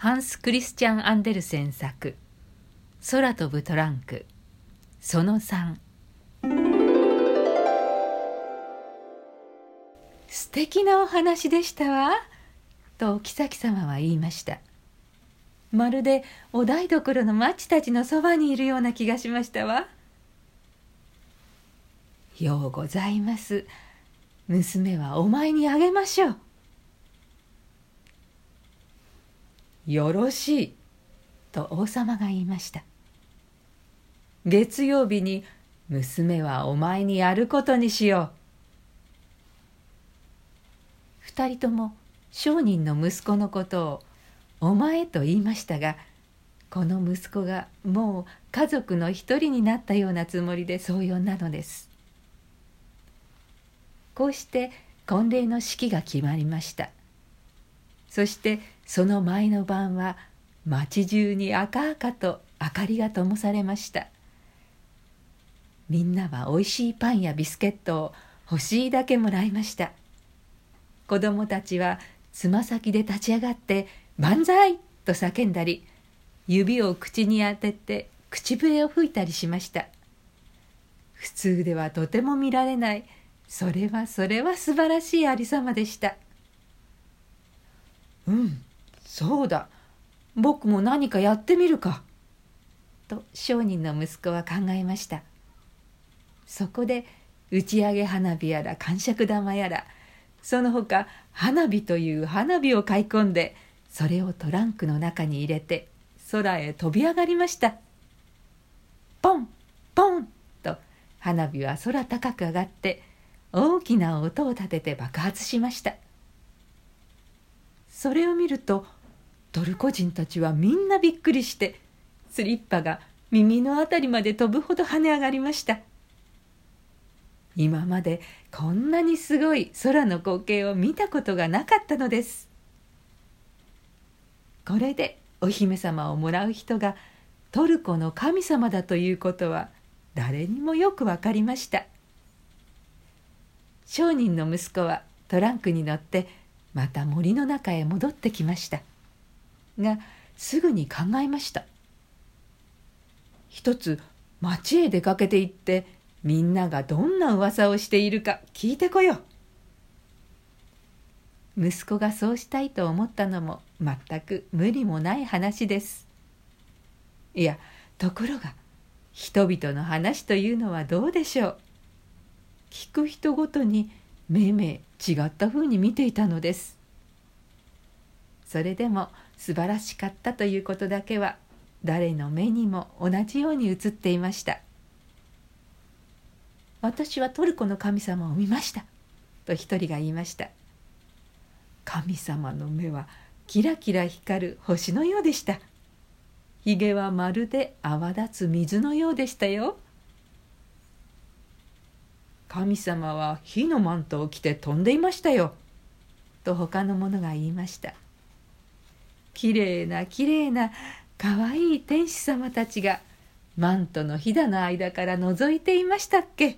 ハンス・クリスチャン・アンデルセン作「空飛ぶトランク」その3素敵なお話でしたわ。とお妃様は言いました。まるでお台所のマッチたちのそばにいるような気がしましたわ。ようございます。娘はお前にあげましょう。よろしいと王様が言いました。月曜日に娘はお前にやることにしよう。二人とも商人の息子のことをお前と言いましたがこの息子がもう家族の一人になったようなつもりでそう呼んだのです。こうして婚礼の式が決まりました。そしてその前の晩は町中に赤々と明かりが灯されました。みんなはおいしいパンやビスケットを欲しいだけもらいました。子供たちはつま先で立ち上がって「万歳!」と叫んだり指を口に当てて口笛を吹いたりしました。普通ではとても見られない。それはそれは素晴らしいありさまでした。うん。そうだ。僕も何かやってみるか。と商人の息子は考えました。そこで打ち上げ花火やら感触玉やらその他花火という花火を買い込んでそれをトランクの中に入れて空へ飛び上がりました。ポンポンと花火は空高く上がって大きな音を立てて爆発しました。それを見るとトルコ人たちはみんなびっくりしてスリッパが耳のあたりまで飛ぶほど跳ね上がりました。今までこんなにすごい空の光景を見たことがなかったのです。これでお姫様をもらう人がトルコの神様だということは誰にもよく分かりました。商人の息子はトランクに乗ってまた森の中へ戻ってきました。がすぐに考えました。一つ町へ出かけて行ってみんながどんな噂をしているか聞いてこよう。息子がそうしたいと思ったのも全く無理もない話です。いやところが人々の話というのはどうでしょう。聞く人ごとにめいめい違ったふうに見ていたのです。それでも素晴らしかったということだけは誰の目にも同じように映っていました。私はトルコの神様を見ました」と一人が言いました。神様の目はキラキラ光る星のようでした。ひげはまるで泡立つ水のようでしたよ。神様は火のマントを着て飛んでいましたよ。と他の者が言いました。きれいなきれいなかわいい天使様たちがマントのひだの間から覗いていましたっけ？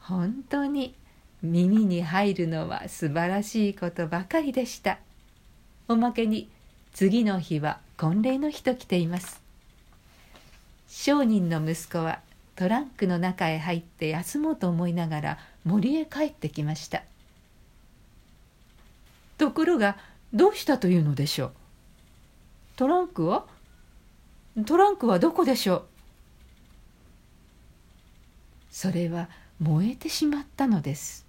本当に耳に入るのは素晴らしいことばかりでした。おまけに次の日は婚礼の日と来ています。商人の息子はトランクの中へ入って休もうと思いながら森へ帰ってきました。ところがどうしたというのでしょう？トランクは？トランクはどこでしょう？それは燃えてしまったのです。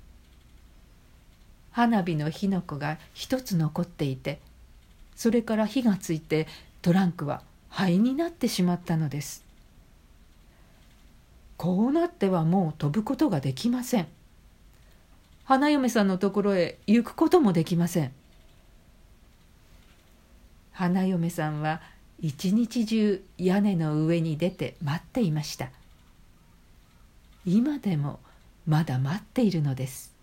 花火の火の粉が一つ残っていてそれから火がついてトランクは灰になってしまったのです。こうなってはもう飛ぶことができません。花嫁さんのところへ行くこともできません。花嫁さんは一日中屋根の上に出て待っていました。今でもまだ待っているのです。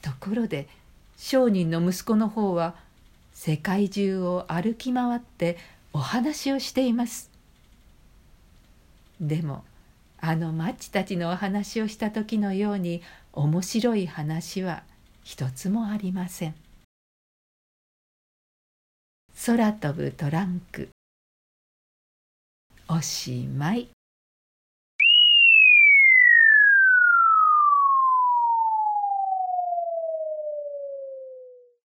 ところで商人の息子の方は世界中を歩き回ってお話をしています。でもあのマッチたちのお話をした時のように面白い話は一つもありません。空飛ぶトランク。おしまい。